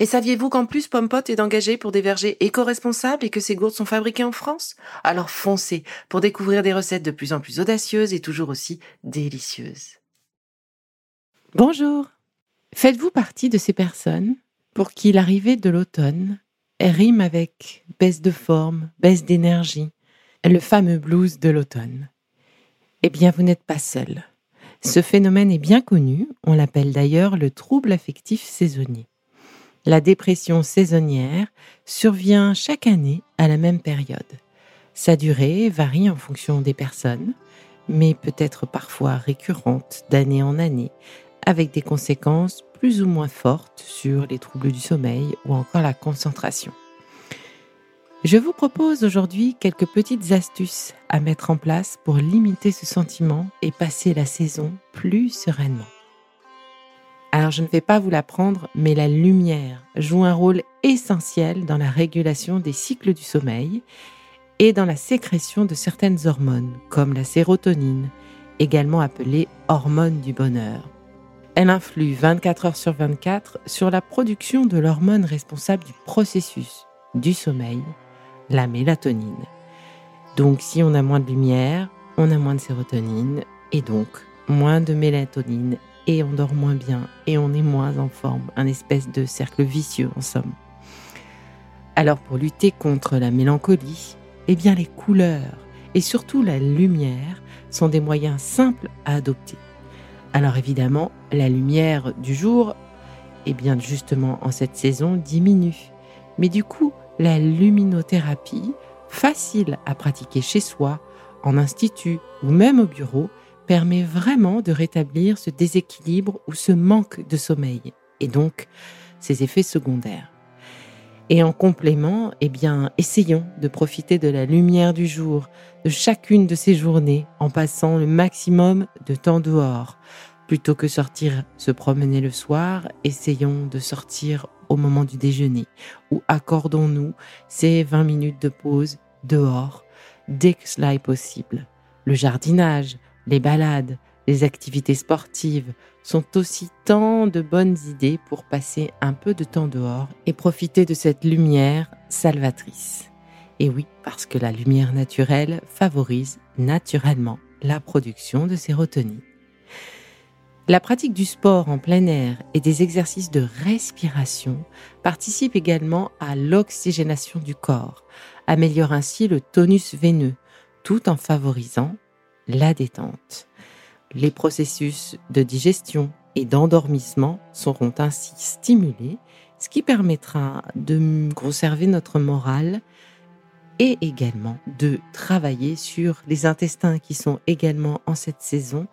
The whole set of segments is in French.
Et saviez-vous qu'en plus Pompot est engagé pour des vergers éco-responsables et que ces gourdes sont fabriquées en France? Alors foncez pour découvrir des recettes de plus en plus audacieuses et toujours aussi délicieuses. Bonjour Faites-vous partie de ces personnes pour qui l'arrivée de l'automne rime avec baisse de forme, baisse d'énergie, le fameux blues de l'automne? Eh bien, vous n'êtes pas seul. Ce phénomène est bien connu, on l'appelle d'ailleurs le trouble affectif saisonnier. La dépression saisonnière survient chaque année à la même période. Sa durée varie en fonction des personnes, mais peut être parfois récurrente d'année en année, avec des conséquences plus ou moins fortes sur les troubles du sommeil ou encore la concentration. Je vous propose aujourd'hui quelques petites astuces à mettre en place pour limiter ce sentiment et passer la saison plus sereinement. Alors je ne vais pas vous l'apprendre, mais la lumière joue un rôle essentiel dans la régulation des cycles du sommeil et dans la sécrétion de certaines hormones, comme la sérotonine, également appelée hormone du bonheur. Elle influe 24 heures sur 24 sur la production de l'hormone responsable du processus du sommeil, la mélatonine. Donc si on a moins de lumière, on a moins de sérotonine et donc moins de mélatonine et on dort moins bien et on est moins en forme, un espèce de cercle vicieux en somme. Alors pour lutter contre la mélancolie, eh bien les couleurs et surtout la lumière sont des moyens simples à adopter. Alors évidemment, la lumière du jour, eh bien justement en cette saison, diminue. Mais du coup, la luminothérapie, facile à pratiquer chez soi, en institut ou même au bureau, permet vraiment de rétablir ce déséquilibre ou ce manque de sommeil et donc ses effets secondaires. Et en complément, eh bien, essayons de profiter de la lumière du jour, de chacune de ces journées, en passant le maximum de temps dehors. Plutôt que sortir se promener le soir, essayons de sortir au moment du déjeuner, ou accordons-nous ces 20 minutes de pause dehors, dès que cela est possible. Le jardinage, les balades, les activités sportives sont aussi tant de bonnes idées pour passer un peu de temps dehors et profiter de cette lumière salvatrice. Et oui, parce que la lumière naturelle favorise naturellement la production de sérotonine. La pratique du sport en plein air et des exercices de respiration participe également à l'oxygénation du corps, améliore ainsi le tonus veineux, tout en favorisant la détente. Les processus de digestion et d'endormissement seront ainsi stimulés, ce qui permettra de conserver notre morale et également de travailler sur les intestins qui sont également en cette saison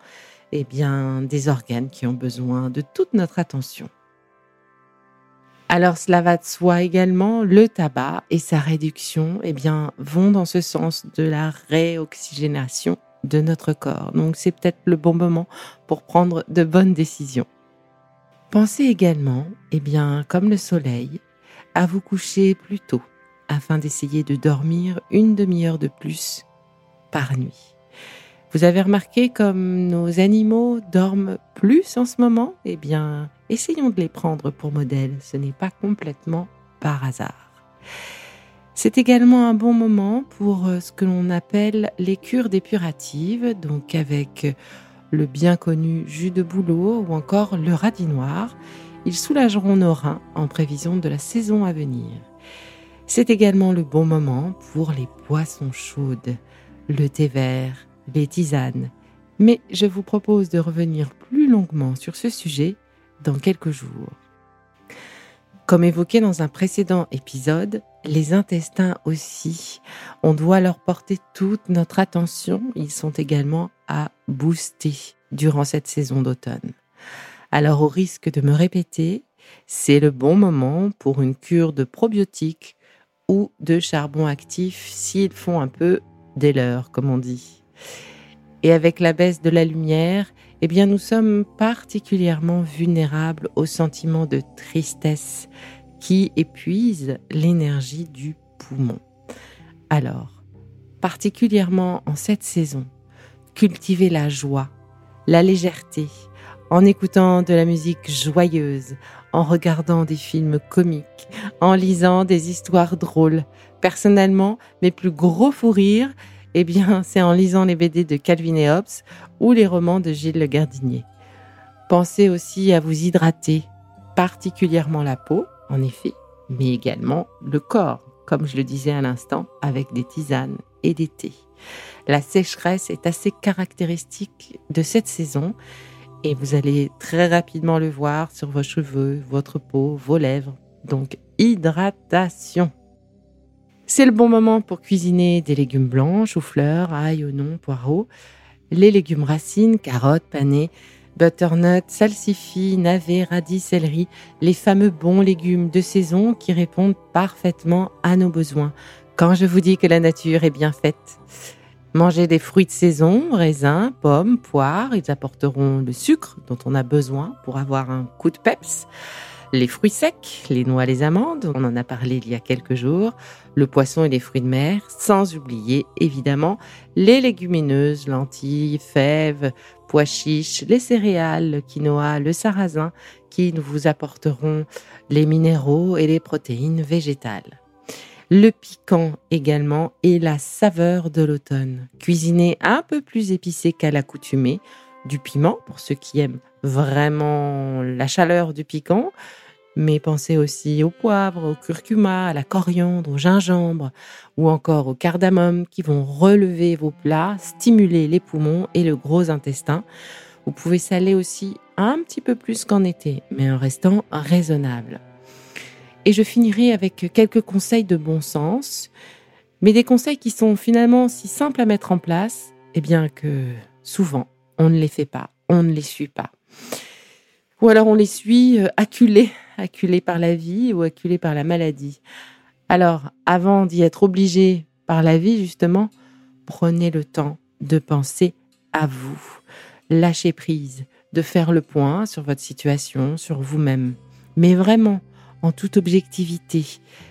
eh bien, des organes qui ont besoin de toute notre attention. Alors cela va de soi également, le tabac et sa réduction eh bien, vont dans ce sens de la réoxygénation de notre corps. Donc c'est peut-être le bon moment pour prendre de bonnes décisions. Pensez également, eh bien, comme le soleil, à vous coucher plus tôt afin d'essayer de dormir une demi-heure de plus par nuit. Vous avez remarqué comme nos animaux dorment plus en ce moment? Eh bien, essayons de les prendre pour modèle. Ce n'est pas complètement par hasard. C'est également un bon moment pour euh, ce que l'on appelle les cures dépuratives, donc avec euh, le bien connu jus de bouleau ou encore le radis noir. Ils soulageront nos reins en prévision de la saison à venir. C'est également le bon moment pour les boissons chaudes, le thé vert, les tisanes Mais je vous propose de revenir plus longuement sur ce sujet dans quelques jours. Comme évoqué dans un précédent épisode, les intestins aussi, on doit leur porter toute notre attention. Ils sont également à booster durant cette saison d'automne. Alors au risque de me répéter, c'est le bon moment pour une cure de probiotiques ou de charbon actif s'ils font un peu des leurs, comme on dit. Et avec la baisse de la lumière, eh bien, nous sommes particulièrement vulnérables au sentiment de tristesse qui épuise l'énergie du poumon. Alors, particulièrement en cette saison, cultivez la joie, la légèreté, en écoutant de la musique joyeuse, en regardant des films comiques, en lisant des histoires drôles. Personnellement, mes plus gros fous rires, eh bien, c'est en lisant les BD de Calvin et Hobbes ou les romans de Gilles Le Gardinier. Pensez aussi à vous hydrater, particulièrement la peau, en effet, mais également le corps, comme je le disais à l'instant, avec des tisanes et des thés. La sécheresse est assez caractéristique de cette saison et vous allez très rapidement le voir sur vos cheveux, votre peau, vos lèvres. Donc, hydratation. C'est le bon moment pour cuisiner des légumes blancs, choux-fleurs, ail, oignons, poireaux, les légumes racines, carottes, panais, butternut, salsifis, navets, radis, céleri, les fameux bons légumes de saison qui répondent parfaitement à nos besoins. Quand je vous dis que la nature est bien faite, Mangez des fruits de saison, raisins, pommes, poires, ils apporteront le sucre dont on a besoin pour avoir un coup de peps. Les fruits secs, les noix, les amandes, on en a parlé il y a quelques jours, le poisson et les fruits de mer, sans oublier évidemment les légumineuses, lentilles, fèves, pois chiches, les céréales, le quinoa, le sarrasin, qui vous apporteront les minéraux et les protéines végétales le piquant également et la saveur de l'automne. Cuisiner un peu plus épicé qu'à l'accoutumée, du piment pour ceux qui aiment vraiment la chaleur du piquant, mais pensez aussi au poivre, au curcuma, à la coriandre, au gingembre ou encore au cardamome qui vont relever vos plats, stimuler les poumons et le gros intestin. Vous pouvez saler aussi un petit peu plus qu'en été, mais en restant raisonnable. Et je finirai avec quelques conseils de bon sens, mais des conseils qui sont finalement si simples à mettre en place, eh bien que souvent on ne les fait pas, on ne les suit pas. Ou alors on les suit euh, acculés, acculés par la vie ou acculés par la maladie. Alors, avant d'y être obligé par la vie, justement, prenez le temps de penser à vous. Lâchez prise, de faire le point sur votre situation, sur vous-même. Mais vraiment, en toute objectivité.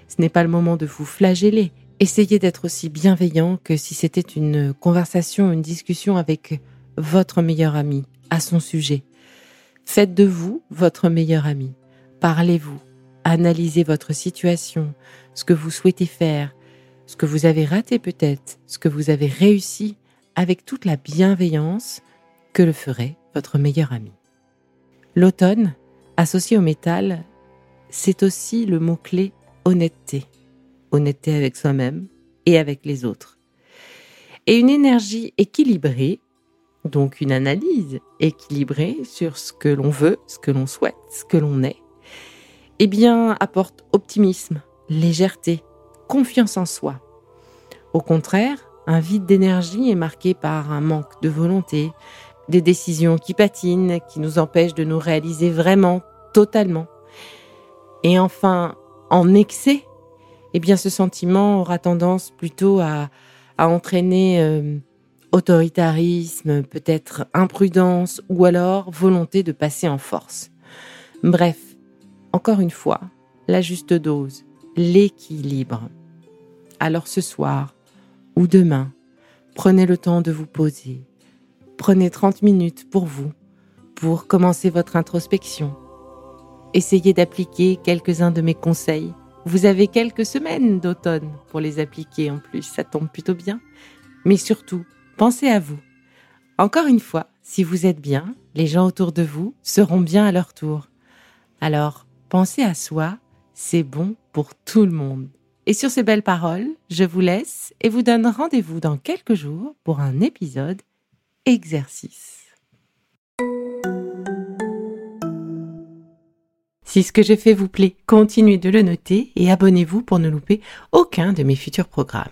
Ce n'est pas le moment de vous flageller. Essayez d'être aussi bienveillant que si c'était une conversation, une discussion avec votre meilleur ami à son sujet. Faites de vous votre meilleur ami. Parlez-vous. Analysez votre situation, ce que vous souhaitez faire, ce que vous avez raté peut-être, ce que vous avez réussi, avec toute la bienveillance que le ferait votre meilleur ami. L'automne, associé au métal, c'est aussi le mot-clé honnêteté. Honnêteté avec soi-même et avec les autres. Et une énergie équilibrée, donc une analyse équilibrée sur ce que l'on veut, ce que l'on souhaite, ce que l'on est, eh bien, apporte optimisme, légèreté, confiance en soi. Au contraire, un vide d'énergie est marqué par un manque de volonté, des décisions qui patinent, qui nous empêchent de nous réaliser vraiment, totalement. Et enfin, en excès, eh bien, ce sentiment aura tendance plutôt à, entraîner euh, autoritarisme, peut-être imprudence ou alors volonté de passer en force. Bref, encore une fois, la juste dose, l'équilibre. Alors ce soir ou demain, prenez le temps de vous poser. Prenez 30 minutes pour vous, pour commencer votre introspection Essayez d'appliquer quelques-uns de mes conseils. Vous avez quelques semaines d'automne pour les appliquer en plus, ça tombe plutôt bien. Mais surtout, pensez à vous. Encore une fois, si vous êtes bien, les gens autour de vous seront bien à leur tour. Alors, pensez à soi, c'est bon pour tout le monde. Et sur ces belles paroles, je vous laisse et vous donne rendez-vous dans quelques jours pour un épisode exercice. Si ce que je fais vous plaît, continuez de le noter et abonnez-vous pour ne louper aucun de mes futurs programmes.